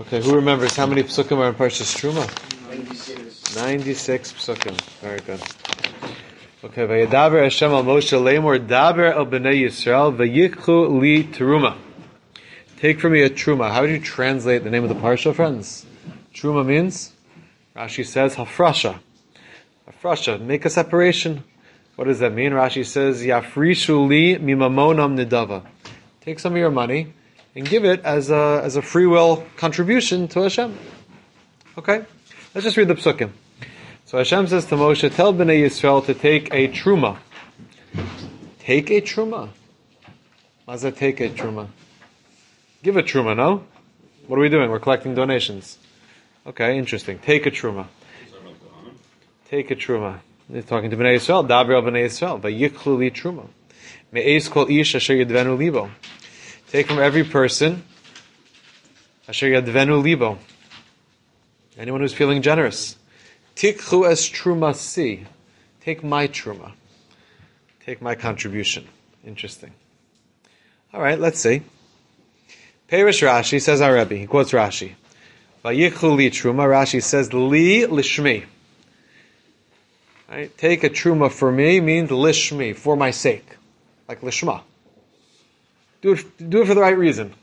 Okay, who remembers how many psukim are in Parshas Truma? 96. 96 psukim. Very good. Okay, Vayadaber Hashem al Moshe Lemor Daber el Bnei Yisrael Vayikhu li Teruma. Take from me a truma. How would you translate the name of the parsha, friends? Truma means, Rashi says, hafrasha. Hafrasha, make a separation. What does that mean? Rashi says, Yafrishu li mimamonam nidava. Take some of your money and give it as a, as a free will contribution to Hashem. Okay? Let's just read the psukim. So Hashem says to Moshe, tell Bnei Yisrael to take a truma. Take a truma. Does take a truma? Give a truma, no? What are we doing? We're collecting donations. Okay, interesting. Take a truma. Take a truma. He's talking to Bnei Yisrael. Daber el Bnei Yisrael. Vayiklu li truma. Me'ez kol ish asher yadvenu libo. Take from every person asher yadvenu libo. Anyone who's feeling generous. Tikchu es truma si. Take my truma. Take my contribution. Interesting. All right, let's see. Perish Rashi says our Rebbe. He quotes Rashi. Vayikhu li truma. Rashi says li lishmi. Right? Take a truma for me means lishmi, for my sake, like lishma. Do it, do it for the right reason.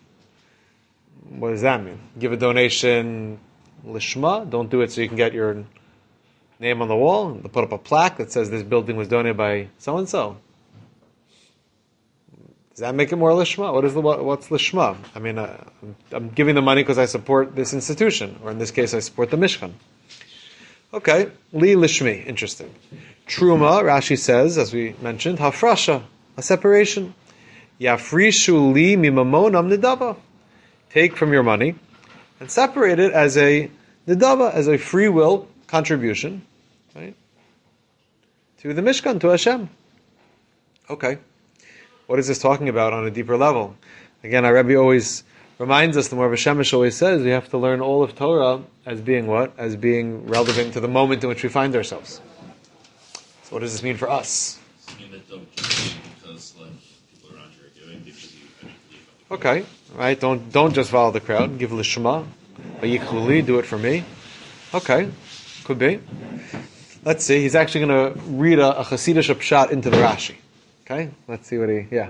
What does that mean? Give a donation lishma. Don't do it so you can get your name on the wall. Put up a plaque that says this building was donated by so and so. Does that make it more lishma? What is the what, what's lishma? I mean, uh, I'm, I'm giving the money because I support this institution, or in this case, I support the Mishkan. Okay, li lishmi, interesting. Truma, Rashi says, as we mentioned, hafrasha, a separation. Yafrishu li mimamonam nidava. Take from your money and separate it as a nidava, as a free will contribution, right, to the Mishkan, to Hashem. Okay. What is this talking about on a deeper level? Again, our Rebbe always reminds us, the more Shemish always says, we have to learn all of Torah as being what? As being relevant to the moment in which we find ourselves. So what does this mean for us? Okay, right? Don't don't just follow the crowd. and Give lishma, yikhuli, do it for me. Okay, could be. Let's see. He's actually going to read a, a Hasidic pshat into the Rashi. Okay, let's see what he. Yeah.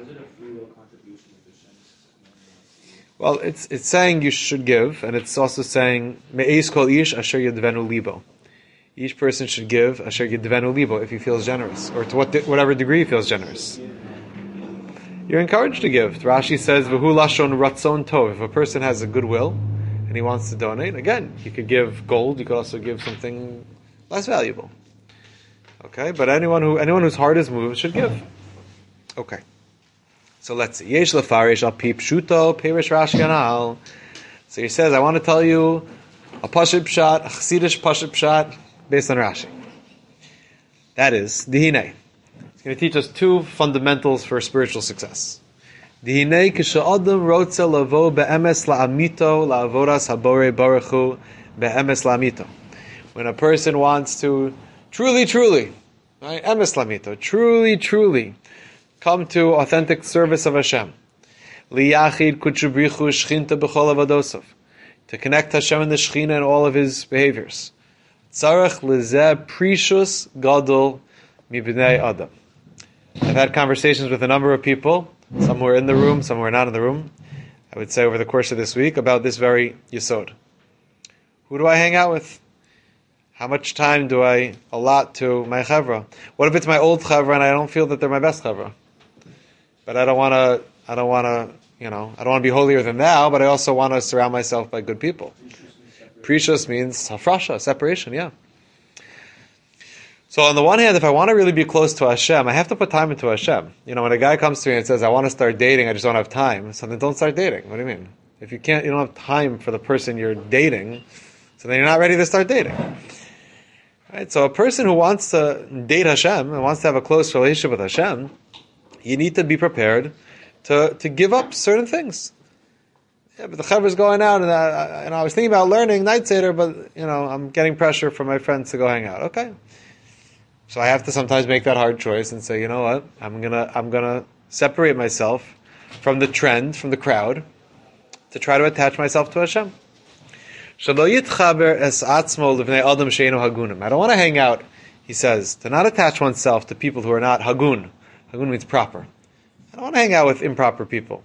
Well, it's it's saying you should give, and it's also saying me'eis kol ish asher yadvenu libo. Each person should give asher yadvenu libo if he feels generous, or to what whatever degree he feels generous. You're encouraged to give. Rashi says v'hu lashon ratzon tov. If a person has a goodwill and he wants to donate, again, you could give gold. You could also give something less valuable. Okay, but anyone who anyone whose heart is moved should give. Okay. So let's see. Yesh lefarish al pi pshuto perish Rashi anal. So he says, I want to tell you a pashut pshat, a chassidish pashut pshat, based on Rashi. That is, dihine. Going to teach us two fundamentals for spiritual success. When a person wants to truly, truly, right, emes la'amito, truly, truly, come to authentic service of Hashem. Liyachid kuchubrichu shchinta b'chol. To connect Hashem and the Shechina in all of his behaviors. Tzarech lezeh precious gadol mibnei adam. I've had conversations with a number of people, some who are in the room, some who are not in the room, I would say over the course of this week, about this very yisod. Who do I hang out with? How much time do I allot to my chevra? What if it's my old chevra and I don't feel that they're my best chevra? But I don't want to. I don't want to. You know, I don't want to be holier than thou. But I also want to surround myself by good people. Precious means hafrasha, separation. Yeah. So on the one hand, if I want to really be close to Hashem, I have to put time into Hashem. You know, when a guy comes to me and says, "I want to start dating, I just don't have time," so then don't start dating. What do you mean? If you can't, you don't have time for the person you're dating, so then you're not ready to start dating. Right? So a person who wants to date Hashem and wants to have a close relationship with Hashem, you need to be prepared to, to give up certain things. Yeah, but the chaver is going out, and I, and I was thinking about learning night seder, but you know I'm getting pressure from my friends to go hang out. Okay, so I have to sometimes make that hard choice and say, you know what, I'm gonna I'm gonna separate myself from the trend, from the crowd, to try to attach myself to Hashem. I don't want to hang out, he says, to not attach oneself to people who are not hagun. Hagun means proper. I don't want to hang out with improper people.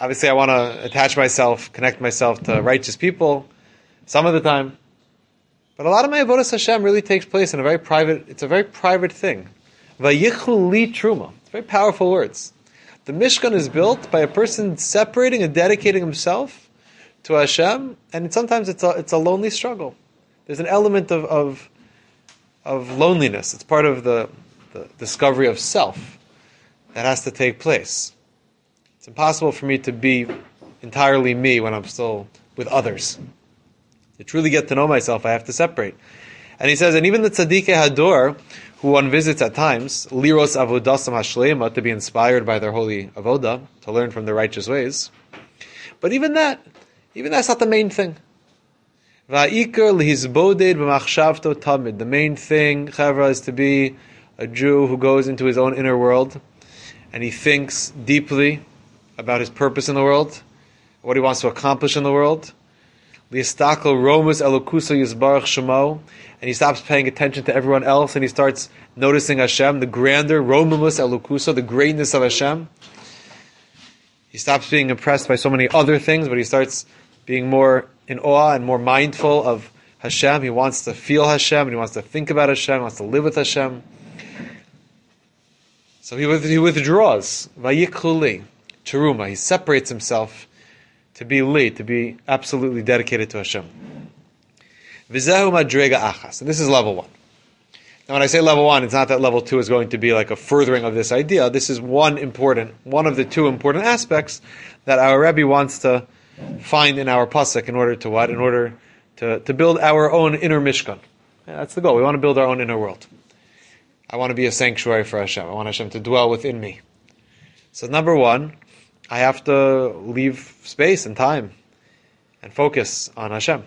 Obviously, I want to attach myself, connect myself to righteous people some of the time. But a lot of my avodas Hashem really takes place in a very private. It's a very private thing. Vayichlu li truma. It's very powerful words. The Mishkan is built by a person separating and dedicating himself to Hashem, and sometimes it's a, it's a lonely struggle. There's an element of, of, of loneliness. It's part of the, the discovery of self that has to take place. It's impossible for me to be entirely me when I'm still with others. To truly get to know myself, I have to separate. And he says, and even the tzaddik hador, who one visits at times, liros avodasam hashlema, to be inspired by their holy avoda, to learn from their righteous ways. But even that, even that's not the main thing. The main thing, chavra, is to be a Jew who goes into his own inner world, and he thinks deeply about his purpose in the world, what he wants to accomplish in the world. Liestakel romus elokusa yisbarach shemo, and he stops paying attention to everyone else, and he starts noticing Hashem, the grandeur, romus elokusa, the greatness of Hashem. He stops being impressed by so many other things, but he starts being more in awe and more mindful of Hashem. He wants to feel Hashem, and he wants to think about Hashem, he wants to live with Hashem. So he, withdraws. Vayikluli teruma. He separates himself to be li, to be absolutely dedicated to Hashem. Vizehu madrega achas. This is level one. Now, when I say level one, it's not that level two is going to be like a furthering of this idea. This is one important, one of the two important aspects that our Rebbe wants to find in our pasuk in order to what? In order to, to build our own inner mishkan. Yeah, that's the goal. We want to build our own inner world. I want to be a sanctuary for Hashem. I want Hashem to dwell within me. So number one, I have to leave space and time and focus on Hashem.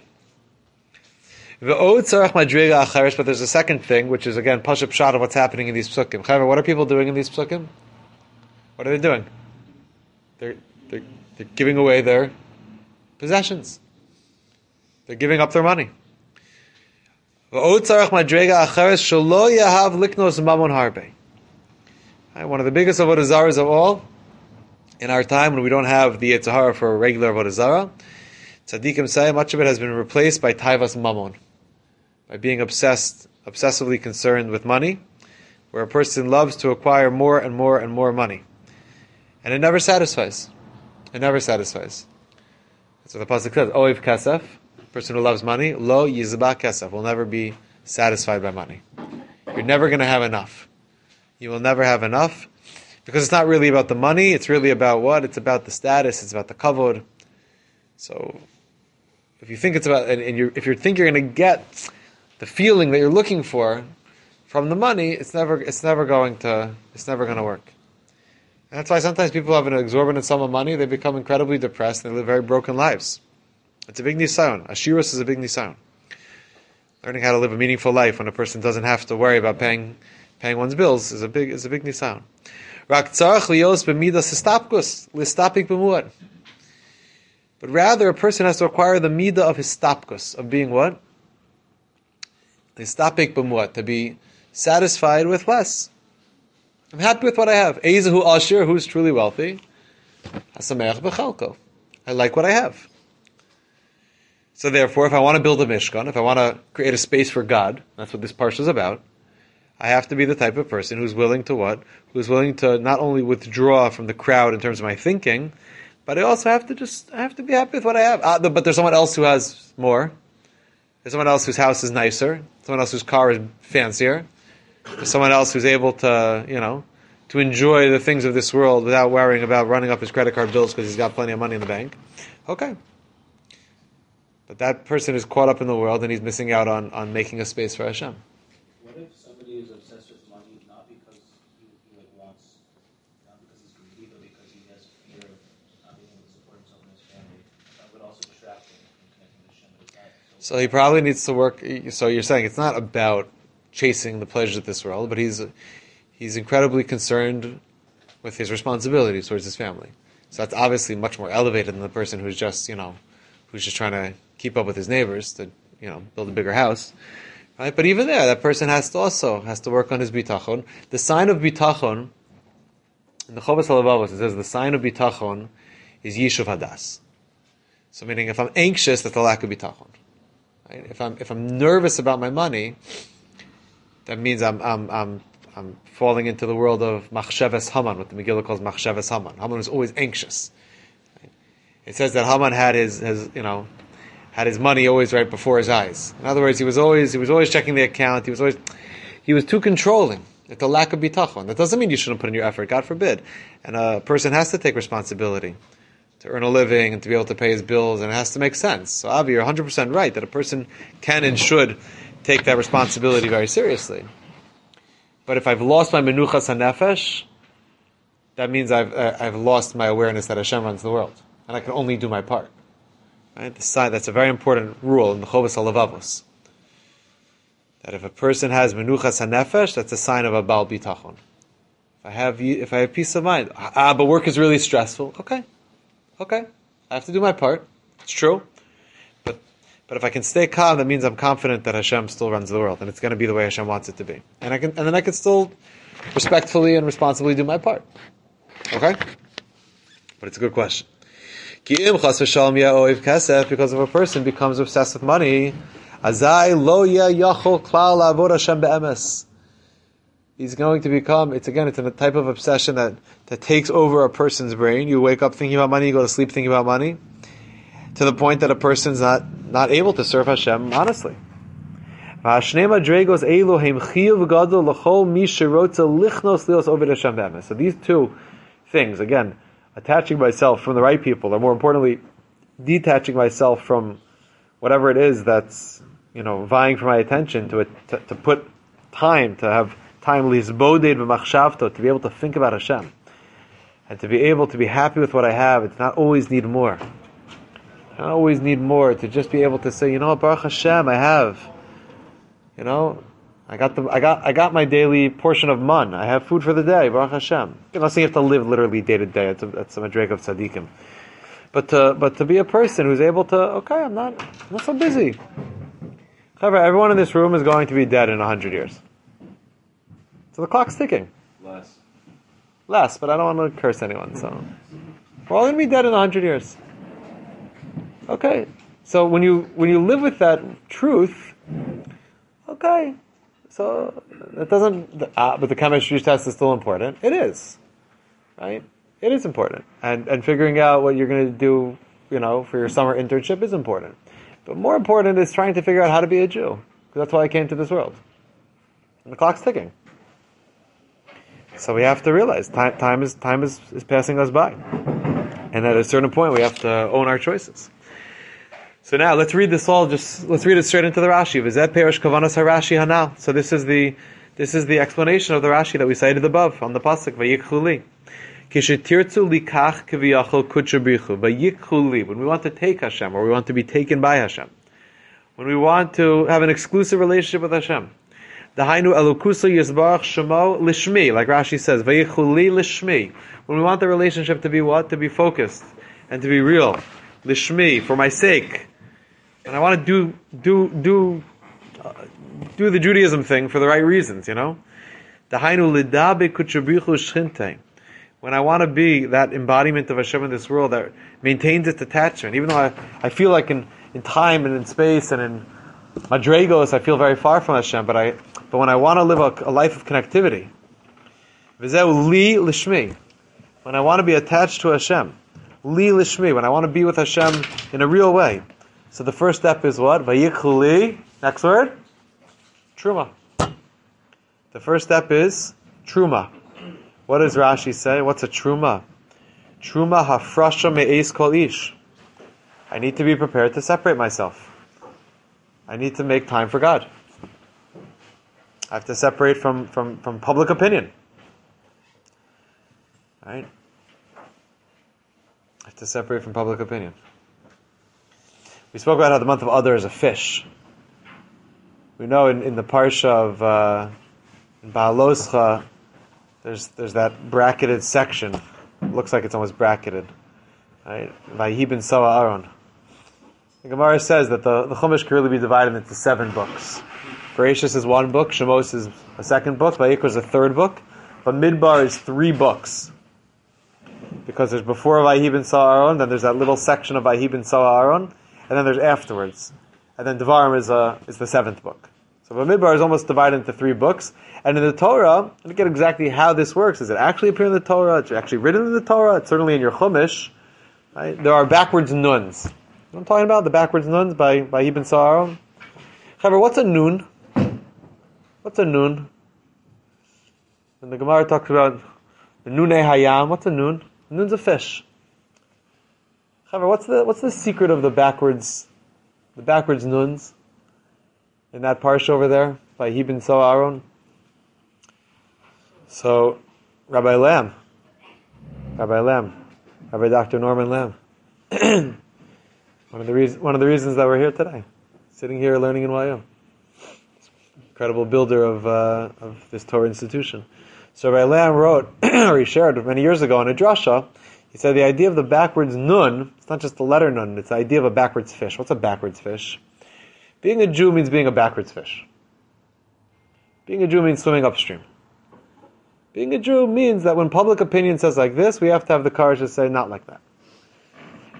But there's a second thing, which is again pashup shot of what's happening in these psukim. What are people doing in these psukim? What are they doing? They're, they're, they're giving away their possessions. They're giving up their money. One of the biggest of avodah of all in our time when we don't have the Yitzhara for a regular Avodah Zarah, tzaddikim say much of it has been replaced by Taivas Mammon, by being obsessed, obsessively concerned with money, where a person loves to acquire more and more and more money. And it never satisfies. It never satisfies. What the Pasuk says, Oiv Kasef, person who loves money, Lo Yizba Kasef, will never be satisfied by money. You're never going to have enough. You will never have enough because it's not really about the money. It's really about what? It's about the status. It's about the kavod. So, if you think it's about, and, and you if you think you're going to get the feeling that you're looking for from the money, it's never it's never going to it's never going to work. And that's why sometimes people have an exorbitant sum of money, they become incredibly depressed, and they live very broken lives. It's a big nisayon. Ashiros is a big nisayon. Learning how to live a meaningful life when a person doesn't have to worry about paying paying one's bills is a big is a big nisayon. Rak tzarach lios b'midas histapkus, listapik b'muad. But rather, a person has to acquire the midah of histapkus, of being what? Listapik b'muad, to be satisfied with less. I'm happy with what I have. Ezahu Ashir, who's truly wealthy. Hasameach b'chalko. I like what I have. So therefore, if I want to build a mishkan, if I want to create a space for God, that's what this parsha is about. I have to be the type of person who's willing to what? Who's willing to not only withdraw from the crowd in terms of my thinking, but I also have to just I have to be happy with what I have. Uh, but there's someone else who has more. There's someone else whose house is nicer. Someone else whose car is fancier. There's someone else who's able to you know to enjoy the things of this world without worrying about running up his credit card bills because he's got plenty of money in the bank. Okay. But that person is caught up in the world and he's missing out on, on making a space for Hashem. So he probably needs to work. So you're saying it's not about chasing the pleasures of this world, but he's he's incredibly concerned with his responsibilities towards his family. So that's obviously much more elevated than the person who's just, you know, who's just trying to keep up with his neighbors to, you know, build a bigger house. Right? But even there, that person has to also has to work on his bitachon. The sign of bitachon in the Chovas Halavavos, it says the sign of bitachon is yishuv hadas. So meaning, if I'm anxious, that's a lack of bitachon. Right? If I'm if I'm nervous about my money, that means I'm I'm I'm I'm falling into the world of machsheves Haman, what the Megillah calls machsheves Haman. Haman was always anxious. It says that Haman had his, his you know had his money always right before his eyes. In other words, he was always he was always checking the account. He was always he was too controlling. It's a lack of bitachon. That doesn't mean you shouldn't put in your effort. God forbid. And a person has to take responsibility to earn a living and to be able to pay his bills, and it has to make sense. So, Avi, you're 100% right that a person can and should take that responsibility very seriously. But if I've lost my menuchas hanefesh, that means I've, uh, I've lost my awareness that Hashem runs the world, and I can only do my part. Right? That's a very important rule in the Chovas Halavavos. That if a person has menuchas hanefesh, that's a sign of a bal bitachon. If I have if I have peace of mind, ah, but work is really stressful. Okay, okay, I have to do my part. It's true, but but if I can stay calm, that means I'm confident that Hashem still runs the world, and it's going to be the way Hashem wants it to be, and I can and then I can still respectfully and responsibly do my part. Okay, but it's a good question. Because if a person becomes obsessed with money, Azai lo yachol klal lavod Hashem be'emes. He's going to become, it's again, it's a type of obsession that, that takes over a person's brain. You wake up thinking about money, you go to sleep thinking about money, to the point that a person's not, not able to serve Hashem honestly. So these two things, again, attaching myself from the right people, or more importantly, detaching myself from whatever it is that's you know vying for my attention to, to, to put time to have time lizboded b'machshavto to be able to think about Hashem and to be able to be happy with what I have and to not always need more. I don't always need more to just be able to say, you know, Baruch Hashem, I have. You know, I got the, I got, I got my daily portion of man. I have food for the day. Baruch Hashem. I'm not saying you have to live literally day to day. It's a, it's a madrig of tzaddikim. But to, but to be a person who's able to, okay, I'm not, I'm not so busy. However, everyone in this room is going to be dead in a hundred years. So the clock's ticking. Less. Less, but I don't want to curse anyone, so. We're all going to be dead in a hundred years. Okay. So when you, when you live with that truth, okay. So it doesn't, uh, but the chemistry test is still important. It is. Right? It is important, and and figuring out what you're going to do, you know, for your summer internship is important. But more important is trying to figure out how to be a Jew, because that's why I came to this world. And the clock's ticking, so we have to realize time, time is time is, is passing us by, and at a certain point we have to own our choices. So now let's read this all. Just let's read it straight into the Rashi. V'zeh perish kavanas harashi hanal. So this is the this is the explanation of the Rashi that we cited above on the pasuk vayikchuli. When we want to take Hashem, or we want to be taken by Hashem, when we want to have an exclusive relationship with Hashem, the Hainu Elokusa Yisbarach Shemo Lishmi, like Rashi says, Vayichuli Lishmi. When we want the relationship to be what? To be focused and to be real. Lishmi, for my sake. And I want to do, do, do, uh, do the Judaism thing for the right reasons, you know? The Hainu Lidabe Kuchabrichu Shchinte when I want to be that embodiment of Hashem in this world that maintains its attachment, even though I, I feel like in, in time and in space and in Madregos, I feel very far from Hashem, but I, but when I want to live a, a life of connectivity, V'zeu li lishmi, when I want to be attached to Hashem, li lishmi, when I want to be with Hashem in a real way. So the first step is what? Vayichuli, next word? Truma. The first step is truma. What does Rashi say? What's a truma? Truma hafrasha me'es kol ish. I need to be prepared to separate myself. I need to make time for God. I have to separate from, from, from public opinion. Right? I have to separate from public opinion. We spoke about how the month of Adar is a fish. We know in, in the parsha of uh, Behaaloscha, there's there's that bracketed section. It Looks like it's almost bracketed. Right? Ben Sawa Aaron. The Gemara says that the, the Chumash can really be divided into seven books. Bereshis is one book, Shemos is a second book, Vayikra is a third book, but Midbar is three books. Because there's before Vayihi ben Sawa Aaron, then there's that little section of Vayihi ben Sawa Aaron, and then there's afterwards. And then Devarim is, a, is the seventh book. So Bamidbar is almost divided into three books. And in the Torah, I get exactly how this works. Is it actually appear in the Torah? It's actually written in the Torah. It's certainly in your Chumash. Right? There are backwards nuns. You know I'm talking about? The backwards nuns by, by Ibn Sa'aron. However, what's a nun? What's a nun? And the Gemara talks about the nune hayam, what's a nun? A nun's a fish. However, what's the, what's the secret of the backwards, the backwards nuns? In that parsha over there by Ibn Sa'aron? So, Rabbi Lamm, Rabbi Lamm, Rabbi Dr. Norman Lamm, one of the reasons one of the reasons that we're here today, sitting here learning in YU, incredible builder of uh, of this Torah institution. So Rabbi Lamm wrote, or he shared many years ago in a drasha. He said the idea of the backwards nun, it's not just the letter nun, it's the idea of a backwards fish. What's a backwards fish? Being a Jew means being a backwards fish. Being a Jew means swimming upstream. Being a Jew means that when public opinion says like this, we have to have the courage to say not like that.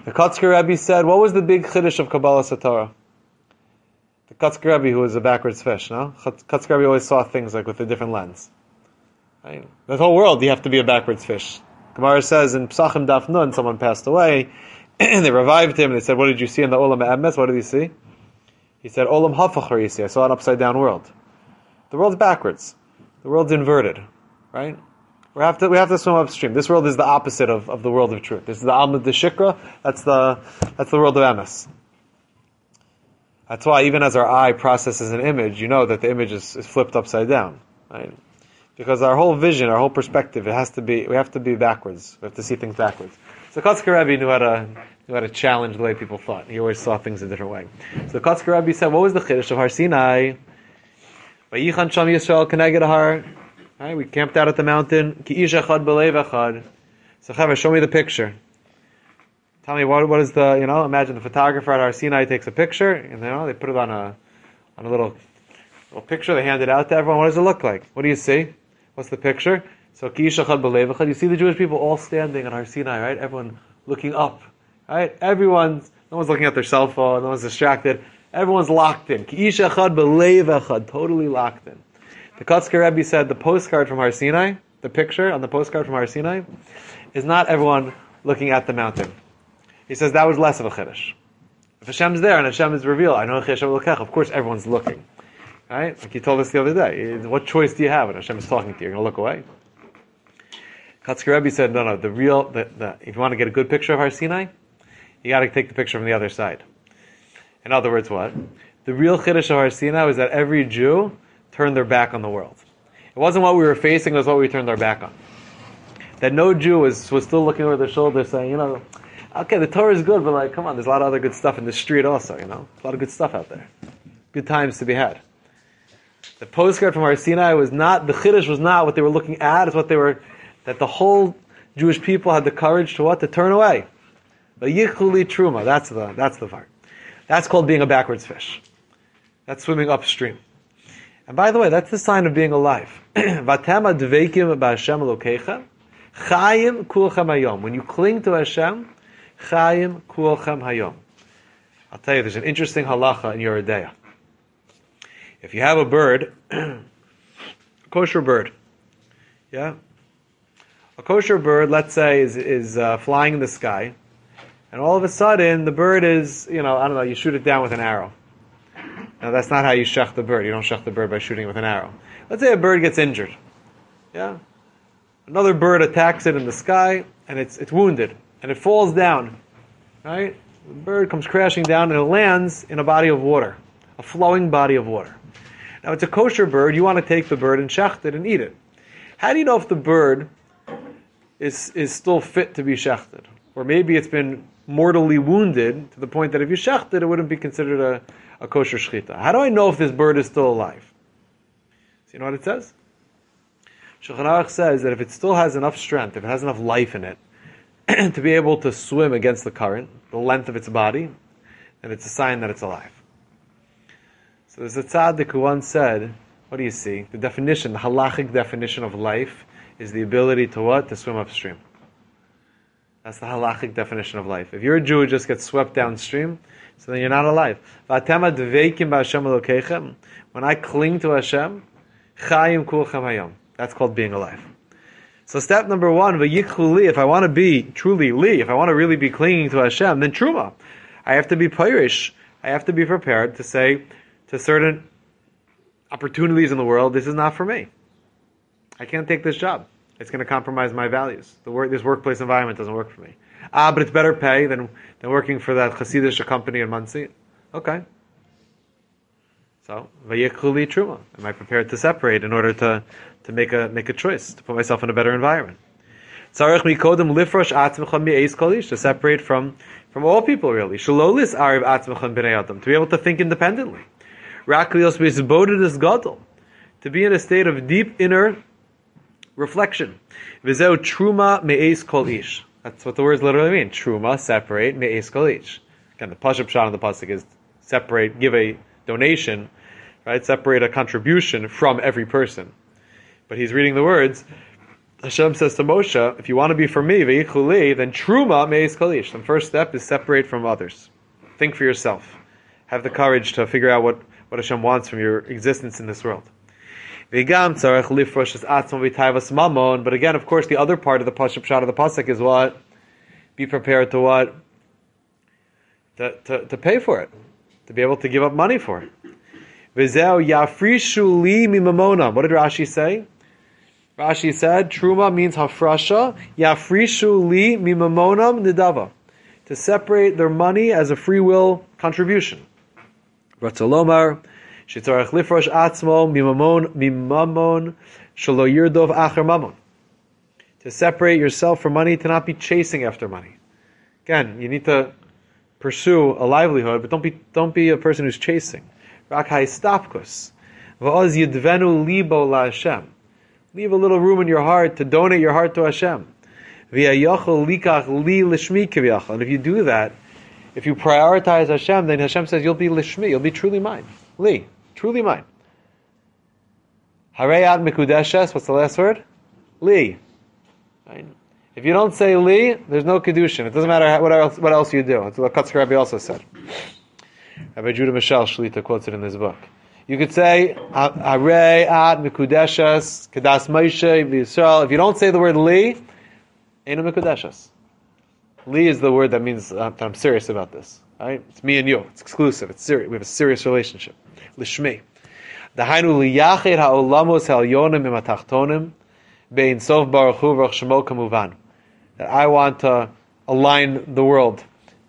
The Kotzker Rebbe said, what was the big chiddush of Kabbalah Satorah? The Kotzker who was a backwards fish, no? Kotzker Rebbe always saw things like with a different lens. Right? The whole world, you have to be a backwards fish. Gemara says in Psachim Daf Nun, someone passed away, and they revived him, and they said, what did you see in the Olam Emes? What did he see? He said, Olam Hafachar, you see. I saw an upside down world. The world's backwards. The world's inverted right? We have to we have to swim upstream. This world is the opposite of, of the world of truth. This is the Almud de Shikra. That's the that's the world of Emes. That's why even as our eye processes an image, you know that the image is, is flipped upside down, right? Because our whole vision, our whole perspective, it has to be we have to be backwards. We have to see things backwards. So Kotzker Rebbe knew how to knew how to challenge the way people thought. He always saw things a different way. So Kotzker Rebbe said, "What was the chiddush of Har Sinai? Vayichan Sham Yisrael Keneged Har." We camped out at the mountain. Ki echad belev echad. So Chaver, show me the picture. Tell me what what is the you know? Imagine the photographer at Har Sinai takes a picture, and you know they put it on a on a little little picture. They hand it out to everyone. What does it look like? What do you see? What's the picture? So ki echad belev. You see the Jewish people all standing on Har Sinai, right? Everyone looking up, right? Everyone's no one's looking at their cell phone. No one's distracted. Everyone's locked in. Ki echad belev. Totally locked in. The Kotzker Rebbe said the postcard from Har Sinai, the picture on the postcard from Har Sinai, is not everyone looking at the mountain. He says that was less of a chiddush. If Hashem's there and Hashem is revealed, I know Hashem Lokech, Of course, everyone's looking, right? Like you told us the other day. What choice do you have when Hashem is talking to you? You're going to look away. Kotzker Rebbe said, no, no. The real, the, the, if you want to get a good picture of Har Sinai, you got to take the picture from the other side. In other words, what? The real chiddush of Har Sinai is that every Jew turned their back on the world. It wasn't what we were facing, it was what we turned our back on. That no Jew was, was still looking over their shoulder saying, you know, okay, the Torah is good, but like, come on, there's a lot of other good stuff in the street also, you know? A lot of good stuff out there. Good times to be had. The postcard from Har was not, the Chiddush was not what they were looking at, it's what they were, that the whole Jewish people had the courage to what? To turn away. The Yichuli Truma, that's the, that's the part. That's called being a backwards fish. That's swimming upstream. And by the way, that's the sign of being alive. Vatema dveikim lokecha, chayim kulchem hayom. When you cling to Hashem, chayim kulchem hayom. I'll tell you, there's an interesting halacha in Yoreh De'ah. If you have a bird, a kosher bird, yeah, a kosher bird, let's say, is is uh, flying in the sky, and all of a sudden the bird is, you know, I don't know, you shoot it down with an arrow. Now that's not how you shech the bird. You don't shech the bird by shooting it with an arrow. Let's say a bird gets injured. Yeah? Another bird attacks it in the sky and it's, it's wounded and it falls down. Right? The bird comes crashing down and it lands in a body of water, a flowing body of water. Now it's a kosher bird. You want to take the bird and shecht it and eat it. How do you know if the bird is, is still fit to be shechted? Or maybe it's been mortally wounded to the point that if you shecht it, it wouldn't be considered a, a kosher shechita. How do I know if this bird is still alive? So you know what it says? Shulchan says that if it still has enough strength, if it has enough life in it, to be able to swim against the current, the length of its body, and it's a sign that it's alive. So there's a tzaddik who once said, what do you see? The definition, the halachic definition of life is the ability to what? To swim upstream. That's the halachic definition of life. If you're a Jew who just gets swept downstream, so then you're not alive. When I cling to Hashem, that's called being alive. So step number one, if I want to be truly li, if I want to really be clinging to Hashem, then truma. I have to be pirish. I have to be prepared to say to certain opportunities in the world, this is not for me. I can't take this job. It's going to compromise my values. The work, this workplace environment doesn't work for me. Ah, but it's better pay than, than working for that Hasidic company in Monsey. Okay. So, vayikuli truma. Am I prepared to separate in order to, to make a make a choice to put myself in a better environment? To separate from from all people really. Shalolis arib atzmacham b'nei adam. To be able to think independently. To be in a state of deep inner reflection. V'zeu truma me'es kol. That's what the words literally mean. Truma, separate, me'es kol ish. Again, the pashup shot on the pasuk is separate, give a donation, right? Separate a contribution from every person. But he's reading the words. Hashem says to Moshe, if you want to be for me, ve'ichuli, then truma me'es kol ish. The first step is separate from others. Think for yourself. Have the courage to figure out what, what Hashem wants from your existence in this world. But again, of course, the other part of the pasuk shot of the pasuk is what? Be prepared to what? To, to, to pay for it, to be able to give up money for it. What did Rashi say? Rashi said, Truma means hafrasha, yafrishu li mimamonam nidava. To separate their money as a free will contribution. Ratzalomar, Shitzarach lifrosh atzmo mimamon mimamon shalo yirdov acher mamon. To separate yourself from money, to not be chasing after money. Again, you need to pursue a livelihood, but don't be don't be a person who's chasing. Rak stapkus. Va'oz yidvenu libo la Hashem. Leave a little room in your heart to donate your heart to Hashem. likach li lishmi And if you do that, if you prioritize Hashem, then Hashem says you'll be lishmi, you'll be truly mine. Li. Truly mine. Hareyat mikudeshes, what's the last word? Li. If you don't say li, there's no kedushin. It doesn't matter what else, what else you do. That's what Kotzker Rebbe also said. Rabbi Judah Michel Shlita quotes it in his book. You could say Harei at mikudeshes kedas Moshe Yisrael. If you don't say the word li, ain't a mikudeshes. Li is the word that means uh, that I'm serious about this. Right? It's me and you. It's exclusive. It's serious. We have a serious relationship lishmi. Dahainu liyachid ha'olamos ha'elyonim imatachtonim bein sof baruch hu shemo kamuvan. That I want to align the world,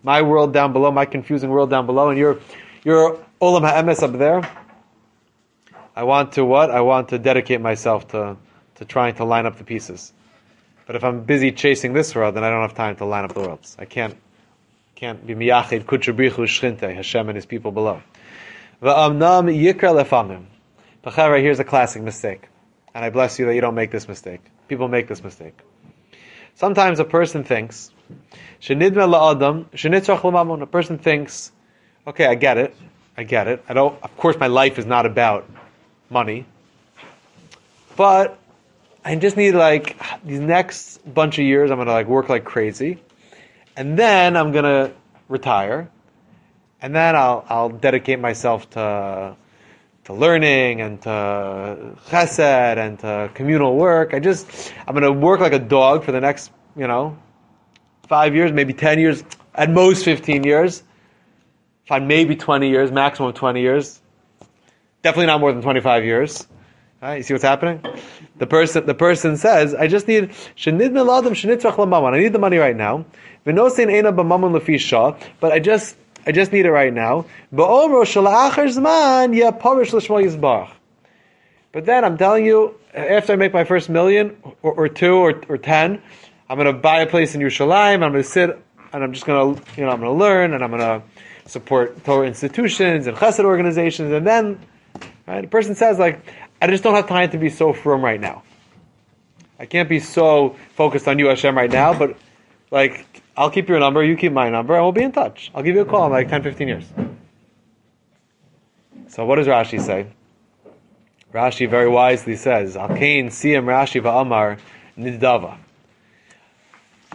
my world down below, my confusing world down below, and your your olam ha'emes up there. I want to what? I want to dedicate myself to to trying to line up the pieces. But if I'm busy chasing this world, then I don't have time to line up the worlds. I can't can't be miyachid kutchabrichu shchinte Hashem and His people below. Va'amnam yikra lefamim. B'chara, here's a classic mistake. And I bless you that you don't make this mistake. People make this mistake. Sometimes a person thinks, shenidme la'adam, shenitzrach l'mamon. A person thinks, okay, I get it. I get it. I don't, of course my life is not about money. But I just need like these next bunch of years I'm gonna like work like crazy. And then I'm gonna retire and then I'll I'll dedicate myself to to learning and to chesed and to communal work. I just I'm going to work like a dog for the next you know five years, maybe ten years, at most fifteen years. Find maybe twenty years, maximum twenty years. Definitely not more than twenty five years. Right, you see what's happening? The person, the person says, "I just need. I need the money right now. But I just I just need it right now. But then I'm telling you, after I make my first million or, or two or, or ten, I'm going to buy a place in Yerushalayim. I'm going to sit and I'm just going to, you know, I'm going to learn and I'm going to support Torah institutions and Chesed organizations. And then, right, a person says like, I just don't have time to be so firm right now. I can't be so focused on you Hashem right now, but like, I'll keep your number, you keep my number, and we'll be in touch. I'll give you a call in like 10, 15 years. So what does Rashi say? Rashi very wisely says, Alkain siyam Rashi va'amar nidava.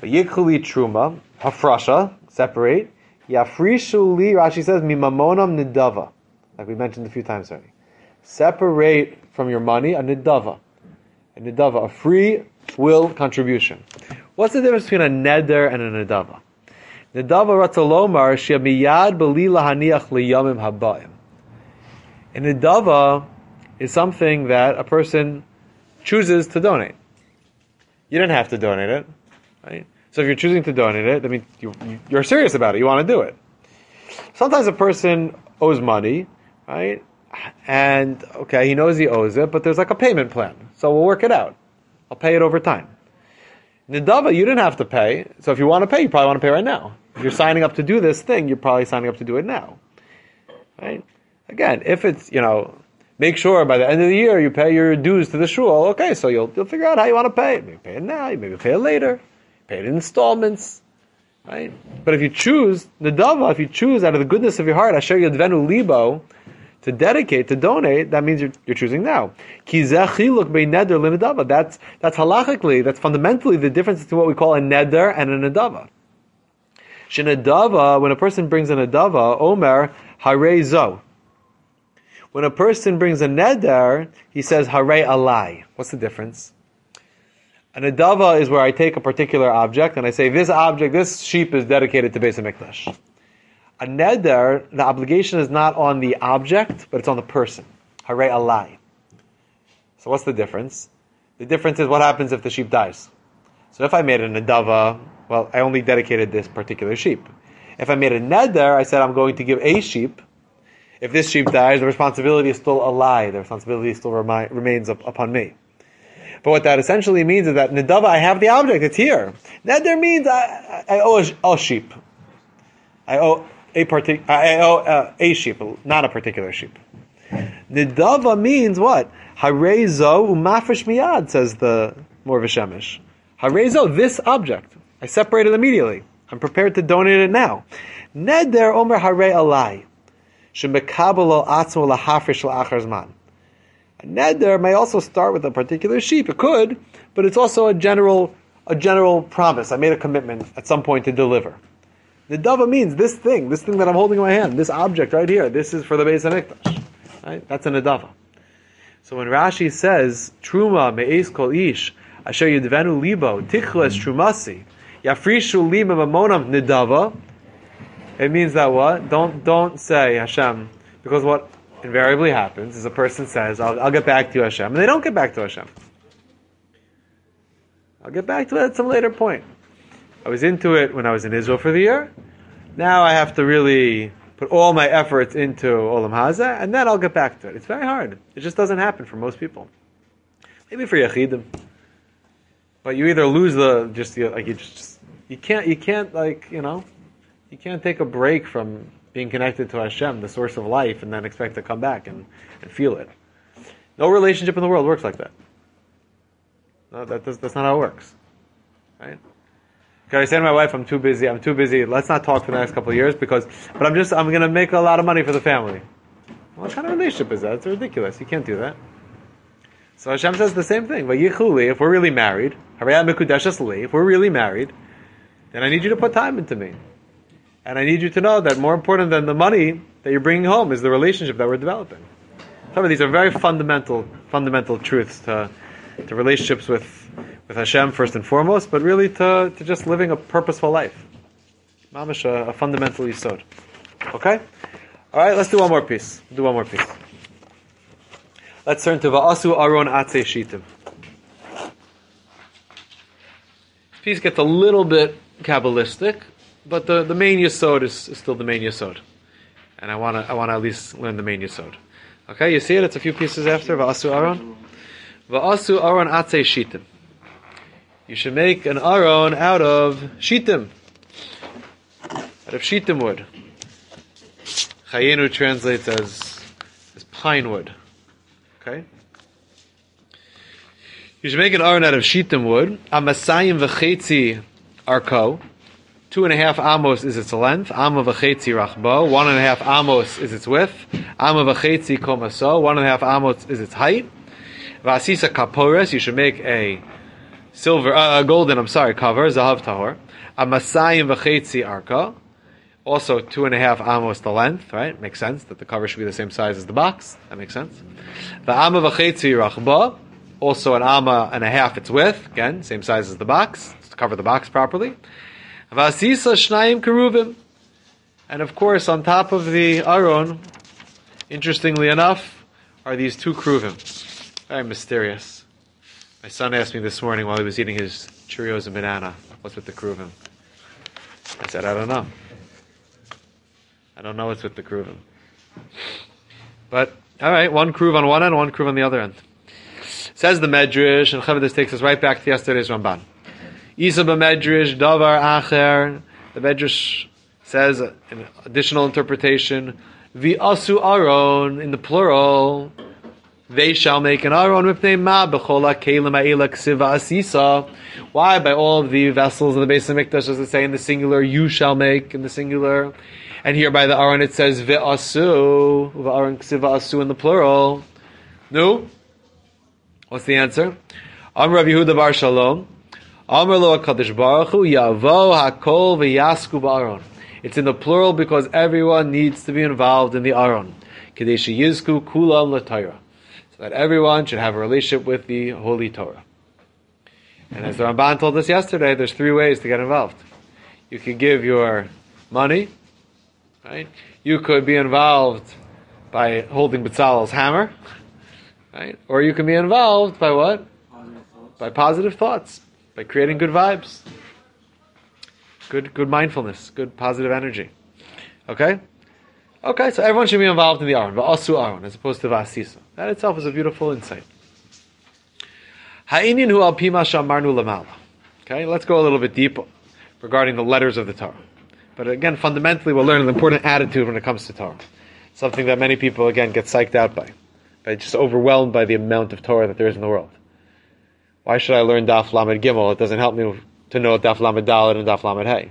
Yikhuli truma, hafrasha, separate. Yafrishu li, Rashi says, mimamonam nidava. Like we mentioned a few times already. Separate from your money a nidava. A nidava, a free will contribution. What's the difference between a neder and a nidava? Nidava ratzalomar shemiyad beli lahaniach liyamim habayim. A nidava is something that a person chooses to donate. You don't have to donate it, right? So if you're choosing to donate it, I mean, you, you're serious about it. You want to do it. Sometimes a person owes money, right? And okay, he knows he owes it, but there's like a payment plan, so we'll work it out. I'll pay it over time. Nidava, you didn't have to pay, so if you want to pay, you probably want to pay right now. If you're signing up to do this thing, you're probably signing up to do it now, right? Again, if it's you know make sure by the end of the year you pay your dues to the shul. Okay, so you'll, you'll figure out how you want to pay it. Maybe pay it now, maybe pay it later, pay it in installments. Right? But if you choose Nadava, if you choose out of the goodness of your heart, Asher Yadvenu Libo, to dedicate, to donate, that means you're, you're choosing now. That's, that's halachically, that's fundamentally the difference between what we call a neder and a nadava. Shenadava, when a person brings a nadava, Omer, hare zo. When a person brings a neder, he says hare alai. What's the difference? An adava is where I take a particular object and I say this object, this sheep is dedicated to Beis Hamikdash. A neder, the obligation is not on the object, but it's on the person. Hare alai. So what's the difference? The difference is what happens if the sheep dies. So if I made an adava, well, I only dedicated this particular sheep. If I made a neder, I said I'm going to give a sheep if this sheep dies, the responsibility is still a lie. The responsibility still remi- remains up, upon me. But what that essentially means is that Nadava, I have the object, it's here. Neder means I, I owe a, a, sheep. I owe a partic- I owe uh, a sheep, not a particular sheep. Nidava means what? Harezo umafresh miyad, says the Maor Vashemesh. Harezo, this object. I separate it immediately. I'm prepared to donate it now. Neder omer hare alai. A neder may also start with a particular sheep. It could, but it's also a general a general promise. I made a commitment at some point to deliver. The dava means this thing, this thing that I'm holding in my hand, this object right here. This is for the Beis Hamikdash. Right? That's an adava. So when Rashi says truma me'es kol ish asher yudvenu libo tichles trumasi yafrishu lima mamonam nidava it means that what? Don't don't say Hashem, because what invariably happens is a person says, "I'll, I'll get back to you, Hashem," and they don't get back to Hashem. I'll get back to it at some later point. I was into it when I was in Israel for the year. Now I have to really put all my efforts into Olam Haza, and then I'll get back to it. It's very hard. It just doesn't happen for most people. Maybe for Yachidim. But you either lose the just like you just you can't you can't like you know you can't take a break from being connected to Hashem, the source of life, and then expect to come back and, and feel it. No relationship in the world works like that. No, that does, that's not how it works. Right? Can I say to my wife, I'm too busy, I'm too busy, let's not talk for the next couple of years because, but I'm just, I'm going to make a lot of money for the family. What kind of relationship is that? It's ridiculous. You can't do that. So Hashem says the same thing. But Yichuli, if we're really married, if we're really married, then I need you to put time into me. And I need you to know that more important than the money that you're bringing home is the relationship that we're developing. Some of these are very fundamental, fundamental truths to, to relationships with, with Hashem first and foremost, but really to, to just living a purposeful life. Mamish, a, a fundamental yisod. Okay? Alright, let's do one more piece. Do one more piece. Let's turn to Va'asu Aron Atze Shitim. Piece gets a little bit Kabbalistic, but the, the main yisod is, is still the main yisod. And I want to I wanna at least learn the main yisod. Okay, you see it? It's a few pieces after. Va'asu aron. Va'asu aron atze shitim. You should make an aron out of shitim. Out of shitim wood. Chayenu translates as, as pine wood. Okay? You should make an aron out of shitim wood. Amasayim v'chetzi arko. Two and a half amos is its length. Amma v'chetzi rachbo. One and a half amos is its width. Amma v'chetzi komaso. One and a half amos is its height. V'asisa kapores. You should make a silver, uh, golden. I'm sorry, cover zahav tahor. Amasayim v'chetzi arka. Also, two and a half amos the length. Right, makes sense that the cover should be the same size as the box. That makes sense. The amma v'chetzi rachbo. Also, an amma and a half its width. Again, same size as the box to cover the box properly. Vasisa shnayim keruvim. And of course, on top of the aron, interestingly enough, are these two keruvim. Very mysterious. My son asked me this morning while he was eating his Cheerios and banana, what's with the keruvim? I said, I don't know. I don't know what's with the keruvim. But, alright, one keruv on one end, one keruv on the other end. Says the Medrash, and Chavis takes us right back to yesterday's Ramban. Isa b'medrash davar acher. The medrash says an additional interpretation. V'asu aron in the plural. They shall make an aron with mipnei ma b'chola kelim ha'ela ksiva asisa. Why? By all of the vessels of the base of Mikdash, as it say in the singular, you shall make in the singular. And here by the aron it says v'asu, v'aron ksiva asu in the plural. No? What's the answer? I'm Rav Yehuda Bar Shalom. Amr lo HaKadosh Baruch Hu, Yavo HaKol V'yasku Ba'aron. It's in the plural because everyone needs to be involved in the Aron. Kadesh Yizku Kulam L'Torah. So that everyone should have a relationship with the Holy Torah. And as the Ramban told us yesterday, there's three ways to get involved. You can give your money, right? You could be involved by holding Bezalel's hammer, right? Or you can be involved by what? By positive thoughts by creating good vibes, good good mindfulness, good positive energy. Okay, okay. So everyone should be involved in the aron, asu aron, as opposed to vasisa. That itself is a beautiful insight. Ha'inyan hu al pima lamala. Okay, let's go a little bit deeper regarding the letters of the Torah. But again, fundamentally, we'll learn an important attitude when it comes to Torah. Something that many people again get psyched out by, by just overwhelmed by the amount of Torah that there is in the world. Why should I learn Daf Lamed Gimel? It doesn't help me to know Daf Lamed Dalet and Daf Lamed Hey.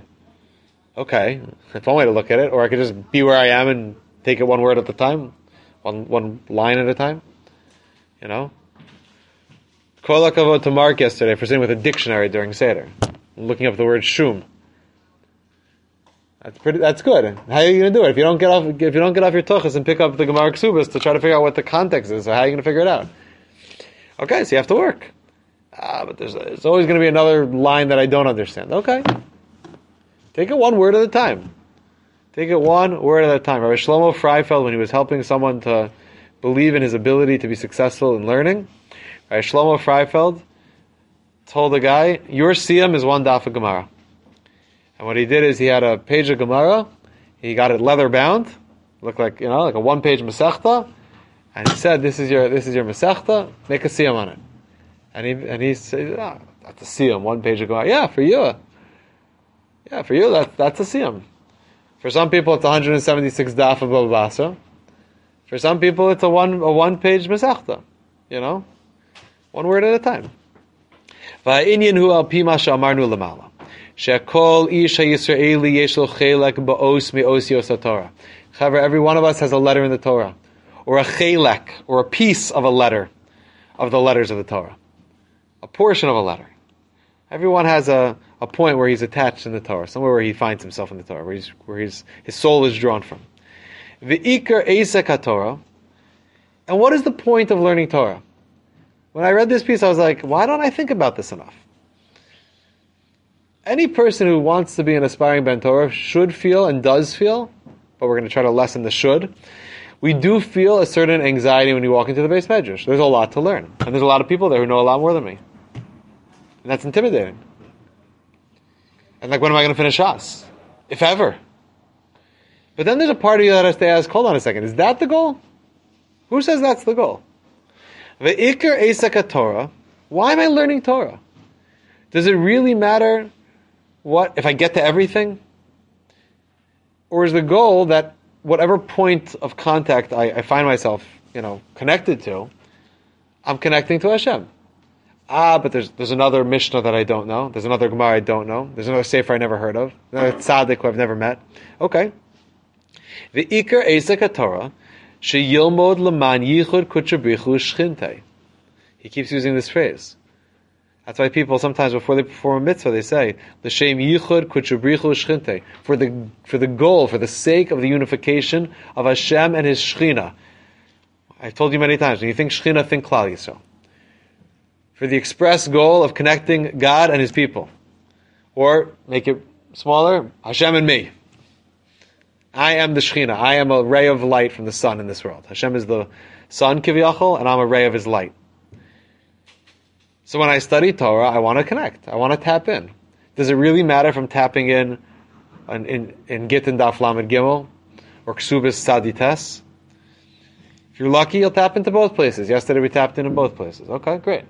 Okay, that's one way to look at it. Or I could just be where I am and take it one word at a time, one one line at a time. You know. Kol to Mark yesterday for sitting with a dictionary during Seder, looking up the word shum. That's pretty. That's good. How are you going to do it if you don't get off? If you don't get off your tuchas and pick up the Gemara Ksubas to try to figure out what the context is, so how are you going to figure it out? Okay, so you have to work. Ah, but there's, there's always going to be another line that I don't understand. Okay. Take it one word at a time. Take it one word at a time. Rabbi Shlomo Freifeld, when he was helping someone to believe in his ability to be successful in learning, Rabbi Shlomo Freifeld told the guy, your siyam is one daf of Gemara. And what he did is he had a page of Gemara, he got it leather bound, looked like, you know, like a one page Masechta, and he said, this is your, this is your Masechta, make a siyam on it. And he and he says, ah, that's a siyum. One page ago, yeah, for you, yeah, for you, that's that's a siyum. For some people, it's 176 daf of Baba For some people, it's a one a one page mesachta. You know, one word at a time. Hu al pima shamarnu lamala. Shekol ish ha'yisraeli yesh lo chelek ba'os me'os yos Torah. However, every one of us has a letter in the Torah, or a chelek, or a piece of a letter of the letters of the Torah a portion of a letter. Everyone has a, a point where he's attached in the Torah, somewhere where he finds himself in the Torah, where, he's, where he's, his soul is drawn from. The Iker Esek Torah. And what is the point of learning Torah? When I read this piece, I was like, why don't I think about this enough? Any person who wants to be an aspiring Ben Torah should feel and does feel, but we're going to try to lessen the should. We do feel a certain anxiety when you walk into the beis medrash. There's a lot to learn, and there's a lot of people there who know a lot more than me. And that's intimidating. And like, when am I going to finish us? If ever. But then there's a part of you that has to ask, hold on a second, is that the goal? Who says that's the goal? The Iker Esaka Torah, why am I learning Torah? Does it really matter what, if I get to everything? Or is the goal that whatever point of contact I, I find myself, you know, connected to, I'm connecting to Hashem. Ah, but there's there's another Mishnah that I don't know. There's another Gemara I don't know. There's another Sefer I never heard of. Another Tzaddik who I've never met. Okay. The Iker Esek Torah Sheyilmod Leman Yichud Kutchabrichu Shchinte. He keeps using this phrase. That's why people sometimes before they perform a mitzvah they say L'Shem Yichud Kutchabrichu Shchinte for the for the goal for the sake of the unification of Hashem and His Shechina. I've told you many times when you think Shechina, think Klal Yisrael for the express goal of connecting God and His people. Or make it smaller, Hashem and me. I am the Shekhinah. I am a ray of light from the sun in this world. Hashem is the sun, Kiviyachol, and I'm a ray of His light. So when I study Torah, I want to connect. I want to tap in. Does it really matter I'm tapping in in, in, in Gittin Daf Lamed Gimel or Ksubis Sadites? If you're lucky, you'll tap into both places. Yesterday we tapped in in both places. Okay, great.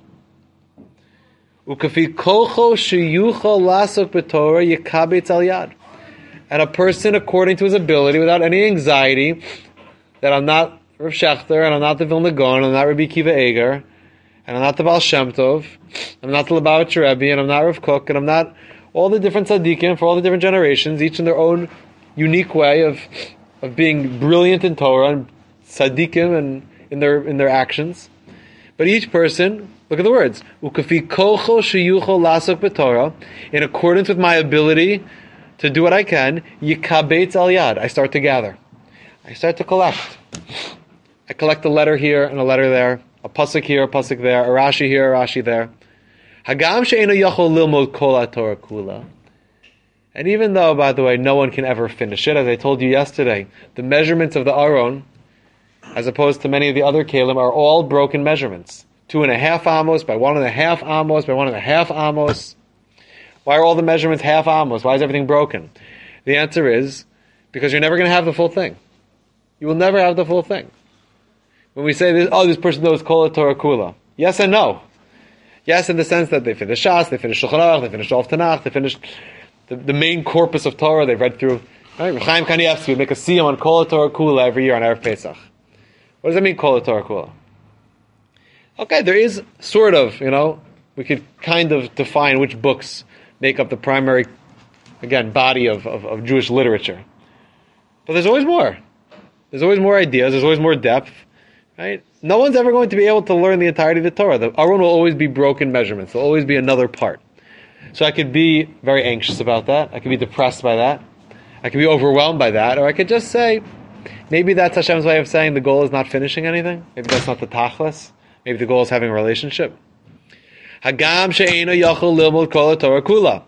Ukafi kocho sheyuchal lasok b'torah yikabetz. And a person, according to his ability, without any anxiety, that I'm not Rav Shechter, and I'm not the Vilna Gaon, and I'm not Rabbi Akiva Eger, and I'm not the Baal Shem Tov, I'm not the Lubavitcher Rebbe, and I'm not Rav Kook, and I'm not all the different tzaddikim for all the different generations, each in their own unique way of of being brilliant in Torah and tzaddikim and in their in their actions. But each person Look at the words. Ukafi kocho sheyucho lasok b'torah. In accordance with my ability to do what I can, yikabetz al yad. I start to gather. I start to collect. I collect a letter here and a letter there, a pasuk here, a pasuk there, a Rashi here, a Rashi there. Hagam she'ena yachol lilmod kol Torah kula. And even though, by the way, no one can ever finish it, as I told you yesterday, the measurements of the Aron, as opposed to many of the other Kalim, are all broken measurements two and a half amos by one and a half amos by one and a half amos. Why are all the measurements half amos? Why is everything broken? The answer is because you're never going to have the full thing. You will never have the full thing. When we say this, oh, this person knows Kol Torah Kula. Yes and no. Yes, in the sense that they finished Shas, they finished Shulchan Aruch, they finished Off Tanakh, they finished the, the, main corpus of Torah. They've read through. Right? Chaim Kanievsky would make a siyum on Kol Torah Kula every year on Erev Pesach. What does that mean, Kol Torah Kula? Okay, there is sort of, you know, we could kind of define which books make up the primary, again, body of, of, of Jewish literature. But there's always more. There's always more ideas. There's always more depth. Right? No one's ever going to be able to learn the entirety of the Torah. The Aron will always be broken measurements. There'll always be another part. So I could be very anxious about that. I could be depressed by that. I could be overwhelmed by that. Or I could just say, maybe that's Hashem's way of saying the goal is not finishing anything. Maybe that's not the tachlis. Maybe the goal is having a relationship. Hagam yachol lilmod kol Torah kula.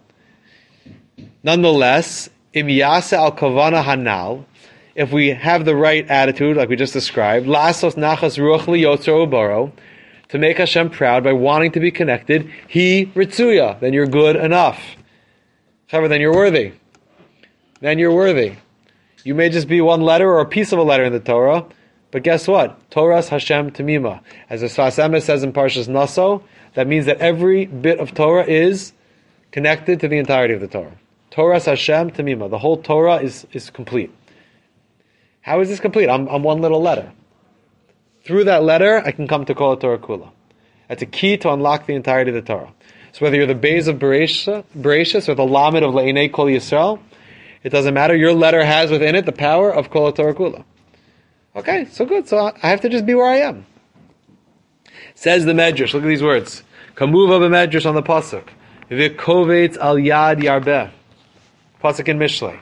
Nonetheless, im al kavana hanal, if we have the right attitude, like we just described, lasos nachas ruach liyotzer to make Hashem proud by wanting to be connected, he ritzuya, then you're good enough. However, then you're worthy. Then you're worthy. You may just be one letter or a piece of a letter in the Torah, but guess what? Torah's Hashem Tamima. As the Sfas Emes says in Parshas Naso, that means that every bit of Torah is connected to the entirety of the Torah. Torah's Hashem Tamima. The whole Torah is, is complete. How is this complete? I'm, I'm one little letter. Through that letter, I can come to Kol Torah Kula. That's a key to unlock the entirety of the Torah. So whether you're the Beis of Bereshis or the Lamed of Le'inei Kol Yisrael, it doesn't matter. Your letter has within it the power of Kol Torah Kula. Okay, so good. So I have to just be where I am. Says the Medrash. Look at these words. Kamuva b'Medrash on the pasuk. V'kovetz al yad yarbeh. Pasuk in Mishlei.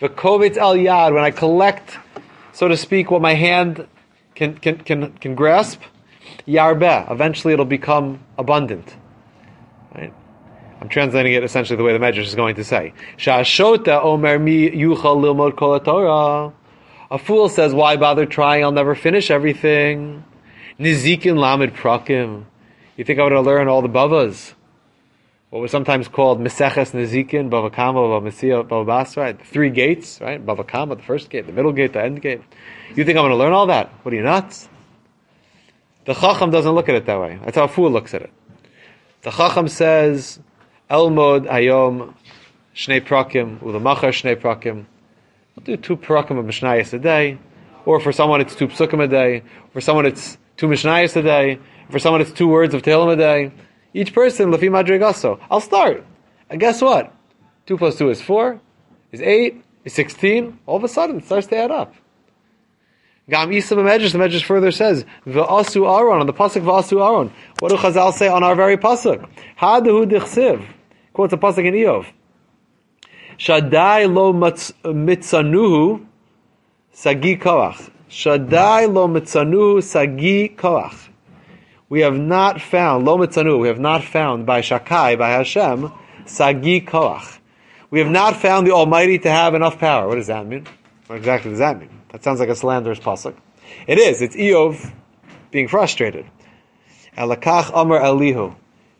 V'kovetz al yad. When I collect, so to speak, what my hand can can can, can grasp, yarbeh. Eventually, it'll become abundant. Right. I'm translating it essentially the way the Medrash is going to say. Shashota omer mi yuchal lilmod kol Torah. A fool says, why bother trying? I'll never finish everything. Nizikin Lamed Prakim. You think I would have learned all the Bavas? What was sometimes called Meseches Nizikin, Bava Kama, Bava Bava Basra, right? The three gates, right? Bava Kama, the first gate, the middle gate, the end gate. You think I'm going to learn all that? What are you nuts? The Chacham doesn't look at it that way. That's how a fool looks at it. The Chacham says, Elmod Hayom Shnei Prakim, Ulamachar Shnei Prakim. I'll do two parakim of Mishnayos a day, or for someone it's two psukim a day, for someone it's two Mishnayos a day, for someone it's two words of Tehillim a day. Each person, lefi madrigaso. I'll start. And guess what? Two plus two is four, is eight, is sixteen. All of a sudden, it starts to add up. Gam Isa Medrash, the Medrash further says, V'asu Aaron, on the pasuk V'asu Aaron. What do Chazal say on our very pasuk? Hadahu dichsiv. Quotes a pasuk in Eov. Shaddai lo mitzanuhu sagi koach. Shaddai lo mitzanuhu sagi koach. We have not found, lo mitzanu, we have not found by Shakai, by Hashem, sagi koach. We have not found the Almighty to have enough power. What does that mean? What exactly does that mean? That sounds like a slanderous pasuk. It is. It's Eov being frustrated. Alakach Amar Elihu.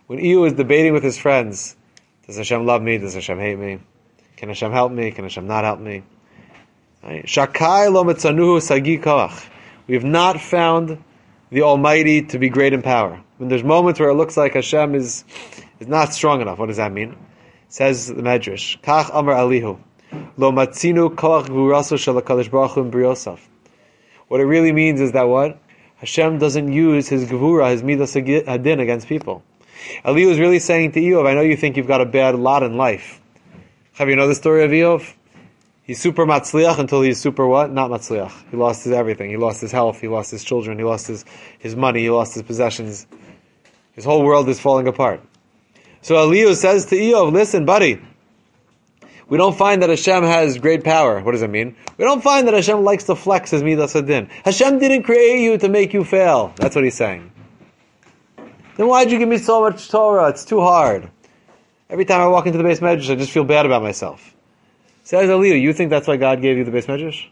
When Eov is debating with his friends, does Hashem love me? Does Hashem hate me? Can Hashem help me? Can Hashem not help me? Shakai lo metzanuhu sagi koach. We have not found the Almighty to be great in power. When there's moments where it looks like Hashem is, is not strong enough, what does that mean? Says the Medrash, Kach Amar Elihu. Lo matzinu koach gvuraso shalakadosh baruch. What it really means is that what Hashem doesn't use his gevura, his midas hadin against people. Elihu is really saying to Eov, I know you think you've got a bad lot in life. Have you know the story of Eov? He's super matzliach until he's super what? Not matzliach. He lost his everything. He lost his health. He lost his children. He lost his, his money. He lost his possessions. His whole world is falling apart. So Elihu says to Eov, listen, buddy, we don't find that Hashem has great power. What does it mean? We don't find that Hashem likes to flex his midas adin. Hashem didn't create you to make you fail. That's what he's saying. Then why'd you give me so much Torah? It's too hard. Every time I walk into the beis medrash, I just feel bad about myself. Says Elihu, you think that's why God gave you the beis medrash?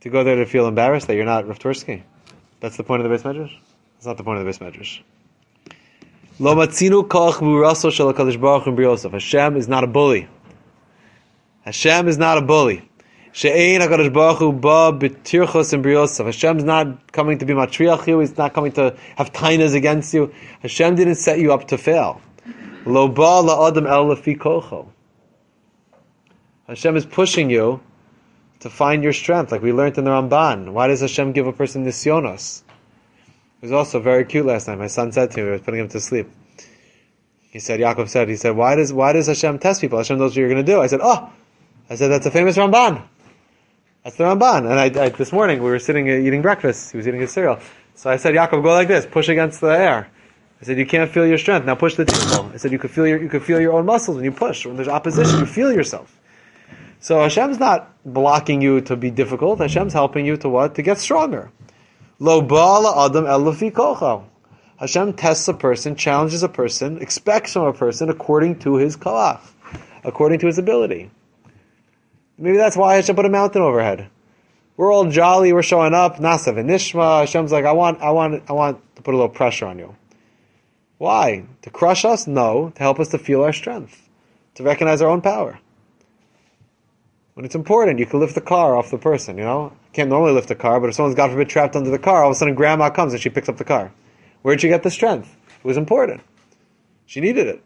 To go there to feel embarrassed that you're not Rav Tursky? That's the point of the beis medrash? That's not the point of the beis medrash. Lo matzinu koch buraso shel baruch hu Hashem is not a bully. Hashem is not a bully. She'ein HaKadosh Baruch Hu ba b'tirchos and briosav. Hashem's not coming to be matriach you. He's not coming to have tainas against you. Hashem didn't set you up to fail. Lo ba la'adam el kocho. Hashem is pushing you to find your strength, like we learned in the Ramban. Why does Hashem give a person nisyonos? It was also very cute last night. My son said to me, I was putting him to sleep. He said, Yaakov said, he said, why does, why does Hashem test people? Hashem knows what you're going to do. I said, oh, I said, that's a famous Ramban. That's the Ramban. And I, I, this morning we were sitting uh, eating breakfast. He was eating his cereal. So I said, Yaakov, go like this, push against the air. I said, you can't feel your strength. Now push the table. I said, you could feel your, you could feel your own muscles when you push. When there's opposition, you feel yourself. So Hashem's not blocking you to be difficult. Hashem's helping you to what? To get stronger. Lo ba'ala adam elafi kocha. Hashem tests a person, challenges a person, expects from a person according to his koach, according to his ability. Maybe that's why Hashem put a mountain overhead. We're all jolly, we're showing up, Na'aseh v'nishma. Hashem's like, I want, I want, I want to put a little pressure on you. Why? To crush us? No. To help us to feel our strength. To recognize our own power. When it's important, you can lift the car off the person, you know? Can't normally lift a car, but if someone's, God forbid, trapped under the car, all of a sudden grandma comes and she picks up the car. Where'd she get the strength? It was important. She needed it.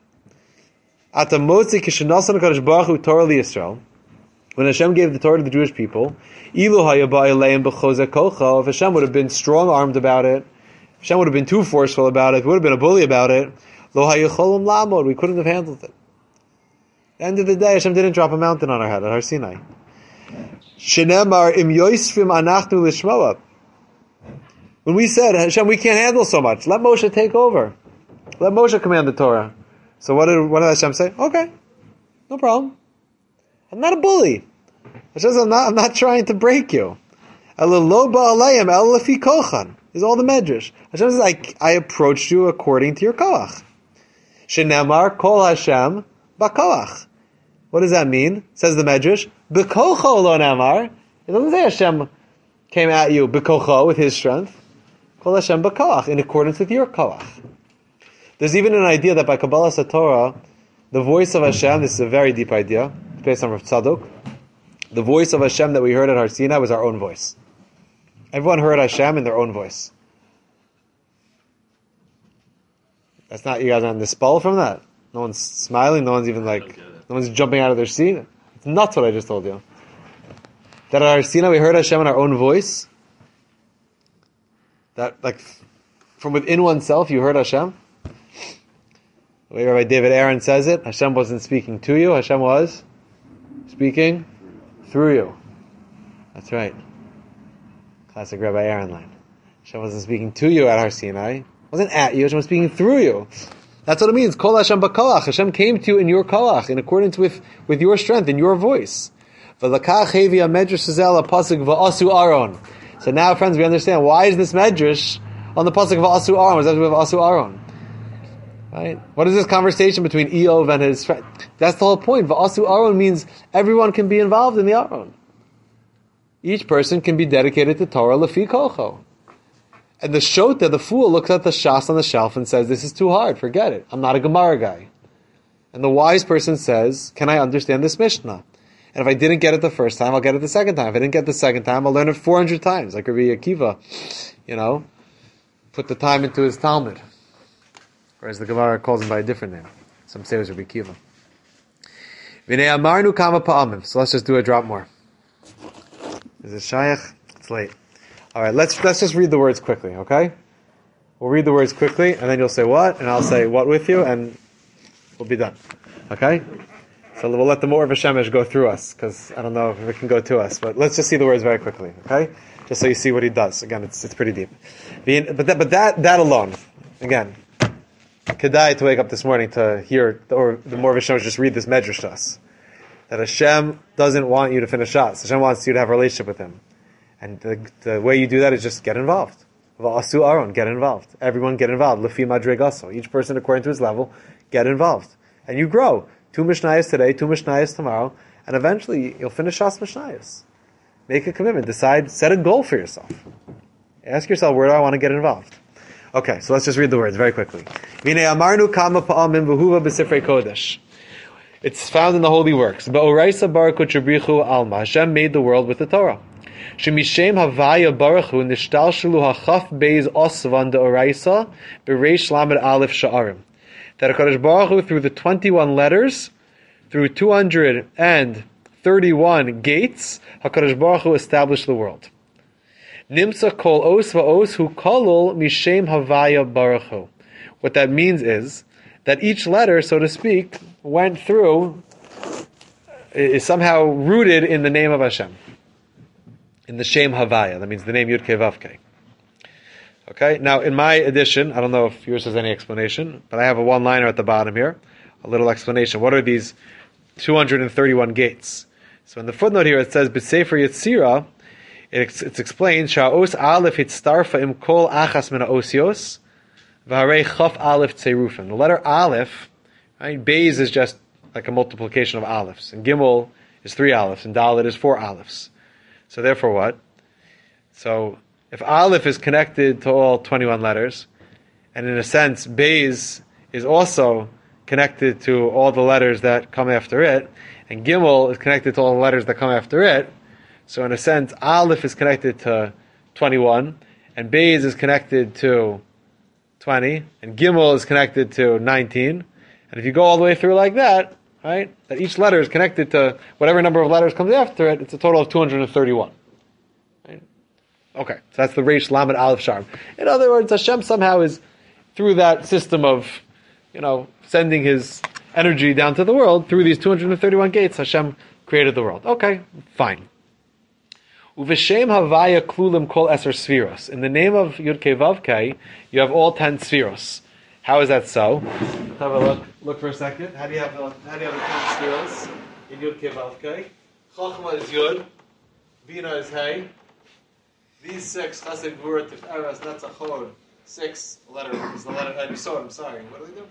At the Motzi Kishanasan Kadosh Baruch Hu Torah Yisrael, when Hashem gave the Torah to the Jewish people, if Hashem would have been strong armed about it, Hashem would have been too forceful about it, would have been a bully about it, we couldn't have handled it. End of the day, Hashem didn't drop a mountain on our head at Har Sinai. When we said, Hashem, we can't handle so much, let Moshe take over. Let Moshe command the Torah. So what did, what did Hashem say? Okay, no problem. I'm not a bully. Hashem says, I'm not, I'm not trying to break you. Is all the medrash. Hashem says, I, I approached you according to your koach. Shenemar kol Hashem bakoach. What does that mean? Says the medrash. Bekocho lo nemar. It doesn't say Hashem came at you bekocho with His strength. Kol Hashem bakoach in accordance with your koach. There's even an idea that by Kabbalah Satorah, the voice of Hashem. This is a very deep idea based on Rav Tzadok. The voice of Hashem that we heard at Har Sinai was our own voice. Everyone heard Hashem in their own voice. That's not, you guys aren't on the spell from that? No one's smiling, no one's even like, no one's jumping out of their seat. It's nuts what I just told you. That at Har Sinai we heard Hashem in our own voice. That, like, from within oneself you heard Hashem. The way Rabbi David Aaron says it, Hashem wasn't speaking to you, Hashem was speaking through you. That's right. Classic Rabbi Aaron line. Hashem wasn't speaking to you at Har Sinai, wasn't at you, Hashem was speaking through you. That's what it means. Kol Hashem b'kolach. Hashem came to you in your kolach, in accordance with, with your strength, in your voice. So now, friends, we understand why is this medrash on the pasuk of asu aron? What does with asu aron? Right? What is this conversation between Eov and his friend? That's the whole point. V'asu aron means everyone can be involved in the aron. Each person can be dedicated to Torah lefi kocho. And the shota, the fool, looks at the shas on the shelf and says, "This is too hard. Forget it. I'm not a Gemara guy." And the wise person says, "Can I understand this Mishnah?" And if I didn't get it the first time, I'll get it the second time. If I didn't get it the second time, I'll learn it 400 times, like Rabbi Akiva, you know, put the time into his Talmud. Whereas the Gemara calls him by a different name. Some say it was Rabbi Akiva. So let's just do a drop more. Is it Shayach? It's late. All right, let's let's just read the words quickly, okay? We'll read the words quickly, and then you'll say what, and I'll say what with you, and we'll be done. Okay? So we'll let the Maor Vashemesh go through us, because I don't know if it can go to us, but let's just see the words very quickly, okay? Just so you see what he does. Again, it's it's pretty deep. But that, but that that alone, again, could Kedai to wake up this morning to hear, or the Maor Vashemesh just read this medrash to us. That Hashem doesn't want you to finish Shas. Hashem wants you to have a relationship with Him. And the, the way you do that is just get involved. Asu Aron, get involved. Everyone get involved. Lefi Madregaso. Each person according to his level, get involved. And you grow. Two Mishnayos today, two Mishnayos tomorrow, and eventually you'll finish Shas Mishnayos. Make a commitment. Decide, set a goal for yourself. Ask yourself, where do I want to get involved? Okay, so let's just read the words very quickly. It's found in the holy works. Hashem made the world with the Torah. Shemishem Havaya Baruchu Nishtalshalu Hachaf Beis Osvan de Oraisa Bereish Lamed Aleph Sha'arim. That HaKadosh Baruch Hu, through the 21 letters, through 231 gates, HaKadosh Baruch Hu established the world. Nimsa kol os va'os hu kolol mishem havaya baruchu. What that means is that each letter, so to speak, went through, is somehow rooted in the name of Hashem in the Shem Havaya. That means the name Yud Vavke. Okay. Now, in my edition, I don't know if yours has any explanation, but I have a one-liner at the bottom here, a little explanation. What are these 231 gates? So in the footnote here, it says B'Sefer Yetzira. It's, it's explained Sha'os Aleph Hitztarfa Im Kol Achas Min Osios V'Harei Chaf Aleph Tzerufim. The letter Aleph, right? Beis is just like a multiplication of Alephs, and Gimel is three Alephs, and Dalit is four Alephs. So therefore what? So if Aleph is connected to all 21 letters, and in a sense Beis is also connected to all the letters that come after it, and Gimel is connected to all the letters that come after it, so in a sense Aleph is connected to 21, and Beis is connected to 20, and Gimel is connected to 19, and if you go all the way through like that, right? That each letter is connected to whatever number of letters comes after it. It's a total of 231. Right? Okay, so that's the Reish Lamed Aleph Sharm. In other words, Hashem somehow is through that system of, you know, sending His energy down to the world through these 231 gates. Hashem created the world. Okay, fine. Uveshem Havaya Klulim Kol Eser Sfiros. In the name of Yud Vavke, you have all ten Sfiros. How is that so? Have a look. Look for a second. How do you have the how do you have the ten skills in Yud Kevavke? Chachma is Yud, Bina is Hey. These six Chassid Gvura Tiferes Netzachor. Six letter is the letter. And so I'm sorry. What do we do?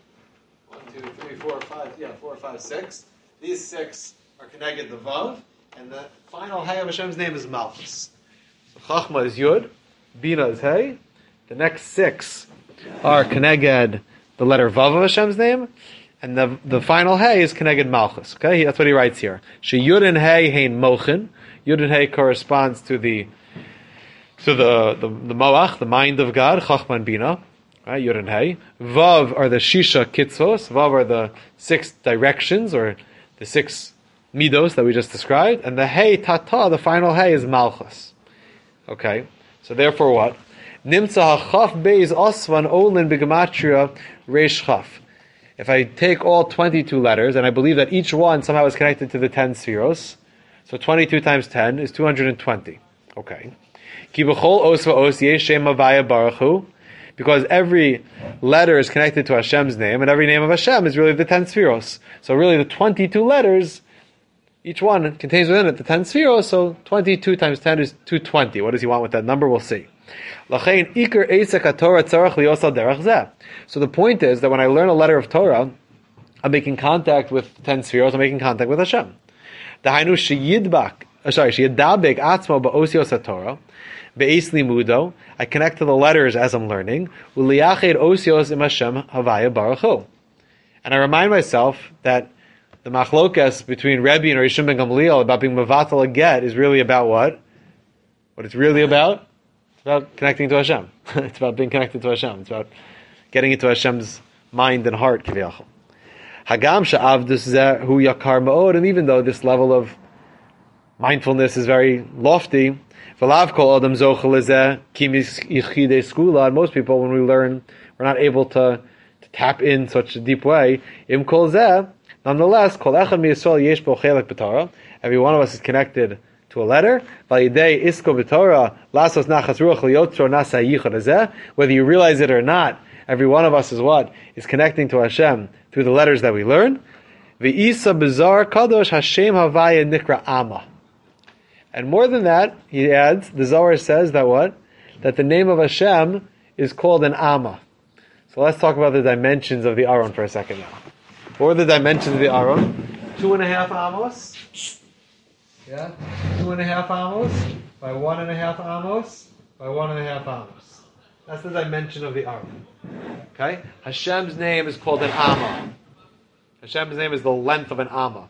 One, two, three, four, five. Yeah, four, five, six. These six are connected the Vav, and the final Hey of Hashem's name is Malchus. So Chachma is Yud, Bina is Hey. The next six are Keneged, the letter Vav of Hashem's name, and the the final Hey is Keneged Malchus. Okay, that's what he writes here. She Yud and Hey Hein Mochin. Yud and Hey corresponds to the to the the, the Moach, the mind of God, Chachman Bina. Right, Yud and Hey. Vav are the Shisha Kitzos. Vav are the six directions or the six midos that we just described, and the Hey Tata, the final Hey, is Malchus. Okay, so therefore what? Nimtza hachaf beis osvan olin begematria reish chaf. if I take all 22 letters, and I believe that each one somehow is connected to the 10 spheros, so 22 times 10 is 220. Okay. Because every letter is connected to Hashem's name, and every name of Hashem is really the 10 spheros. So really the 22 letters, each one contains within it the 10 spheros, so 22 times 10 is 220. What does he want with that number? We'll see. So the point is that when I learn a letter of Torah, I'm making contact with 10 spheros, I'm making contact with Hashem. Dahainu sheyidbak, uh, sorry, sheyidabik atzmo ba'osios Torah, be'es I connect to the letters as I'm learning, osios im Hashem havaya baruch And I remind myself that the machlokas between Rebbe and Rishon ben Gamliel about being mavatal a get is really about what? What it's really about? It's about connecting to Hashem. it's about being connected to Hashem. It's about getting into Hashem's mind and heart, kiviyachol. Hagam sha'avdus hu yakar ma'od, and even though this level of mindfulness is very lofty, v'lav kol adam zochel skula, and most people, when we learn, we're not able to, to tap in such a deep way. Zeh, nonetheless, kol echad miyisrael yesh bo b'torah, every one of us is connected to a letter. whether you realize it or not, every one of us is what? Is connecting to Hashem through the letters that we learn. Kadosh. And more than that, he adds, the Zohar says that what? That the name of Hashem is called an ama. So let's talk about the dimensions of the Aron for a second now. What are the dimensions of the Aron? Two and a half amos. Yeah? Two and a half amos by one and a half amos by one and a half amos. That's the dimension of the Aron. Okay? Hashem's name is called an Amma. Hashem's name is the length of an Amma.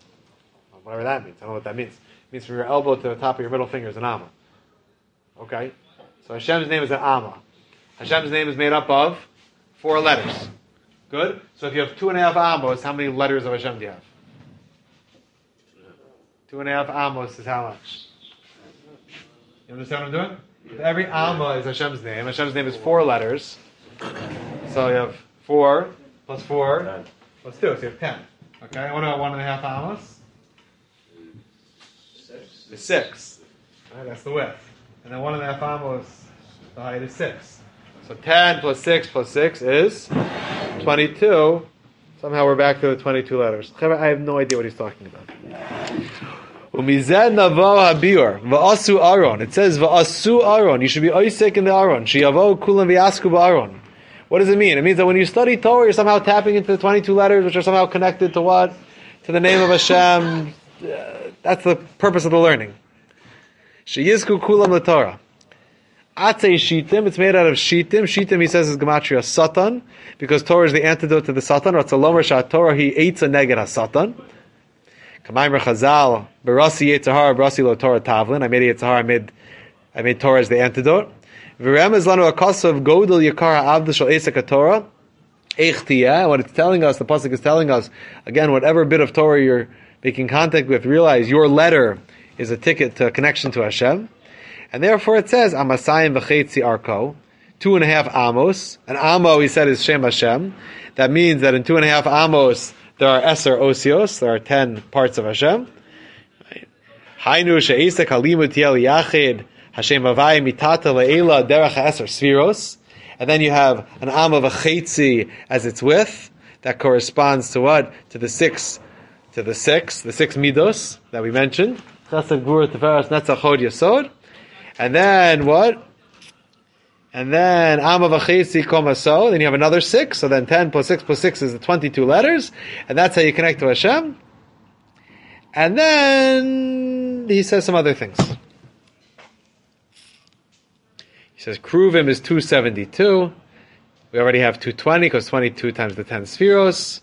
Whatever that means. I don't know what that means. It means from your elbow to the top of your middle finger is an Amma. Okay? So Hashem's name is an Amma. Hashem's name is made up of four letters. Good? So if you have two and a half Amos, how many letters of Hashem do you have? Two and a half Amos is how much? You understand what I'm doing? If every Amma is Hashem's name, Hashem's name is four letters. So you have four plus four ten. plus two, so you have ten. Okay, what about one and a half amos? Six. Is six. Right, that's the width. And then one and a half amos, the height is six. So ten plus six plus six is twenty-two. Somehow we're back to the twenty-two letters. I have no idea what he's talking about. It says. You should be oisek in the aron. Shiyavo kulam v'yasku ba'aron. What does it mean? It means that when you study Torah, you're somehow tapping into the 22 letters, which are somehow connected to what? To the name of Hashem. Uh, that's the purpose of the learning. Sheyizku kulam the Torah. Atei shitim, it's made out of shitim. Shitim, he says, is gematria satan, because Torah is the antidote to the satan. Ratzalomer shat Torah, he eats a neged satan. Kamaymer chazal, Barasi yitzahar, Barasi lo Torah tavlin. I made a yitzahar, I made, I made Torah as the antidote. V'remez lanu akasav godel yakara avdashal esak Torah. What it's telling us, the pasuk is telling us, again, whatever bit of Torah you're making contact with, realize your letter is a ticket to a connection to Hashem. And therefore it says, Amasayim v'chetzi arko, two and a half amos. An amo, he said, is Shem Hashem. That means that in two and a half amos, there are eser osios, there are ten parts of Hashem. Hainu she'isek halimut yel yachid, Hashem Avai Mitata Le'ela Derech Eser Sfiros. And then you have an Am of a as its width. That corresponds to what? To the six, to the six, the six midos that we mentioned. Chesed Gvura Teferes Netzach Hod Yasod. And then what? And then Am of a Komaso. Then you have another six. So then 10 plus 6 plus 6 is the 22 letters. And that's how you connect to Hashem. And then he says some other things. He says Kruvim is 272. We already have 220 because 22 times the 10 spheros.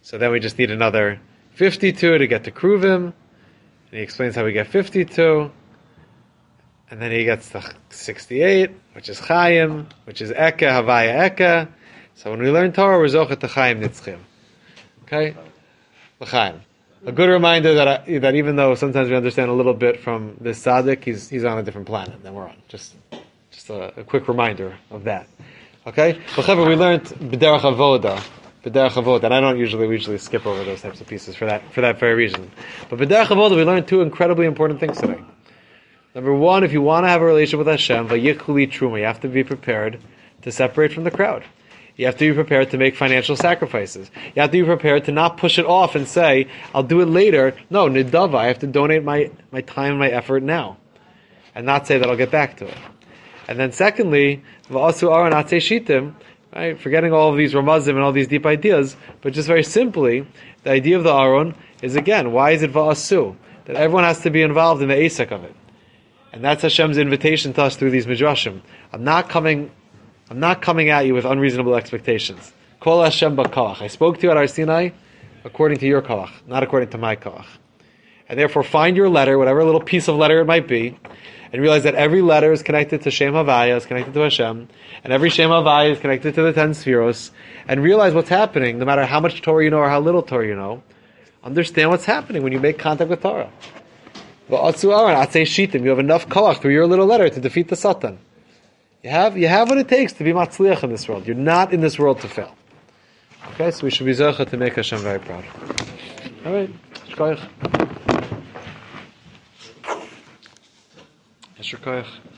So then we just need another 52 to get to Kruvim. And he explains how we get 52. And then he gets the 68, which is Chaim, which is Eka, Havaya Eka. So when we learn Torah, we're Zochet Chaim Nitzchim. Okay? L'chaim. A good reminder that I, that even though sometimes we understand a little bit from this tzaddik, he's, he's on a different planet than we're on. Just a, a quick reminder of that. Okay? However, we learned B'derach Avoda B'derech Avoda, and I don't usually we usually skip over those types of pieces for that for that very reason. But B'derech Avoda, we learned two incredibly important things today. Number one, if you want to have a relationship with Hashem, vayikli truma, you have to be prepared to separate from the crowd. You have to be prepared to make financial sacrifices. You have to be prepared to not push it off and say, I'll do it later. No, nidava, I have to donate my, my time and my effort now. And not say that I'll get back to it. And then secondly, v'asu aron shitim, right? Forgetting all of these ramazim and all these deep ideas, but just very simply, the idea of the aron is again, why is it va'asu? That everyone has to be involved in the asek of it. And that's Hashem's invitation to us through these midrashim. I'm not coming, I'm not coming at you with unreasonable expectations. Kol Hashem b'kalach. I spoke to you at Har Sinai according to your kalach, not according to my kalach. And therefore find your letter, whatever little piece of letter it might be, and realize that every letter is connected to Shem Havaya, is connected to Hashem, and every Shem Havaya is connected to the ten spheros, and realize what's happening, no matter how much Torah you know or how little Torah you know. Understand what's happening when you make contact with Torah. You have enough koach through your little letter to defeat the Satan. You have, you have what it takes to be matzliach in this world. You're not in this world to fail. Okay, so we should be zecha to make Hashem very proud. All right, shkoyach. Koyach.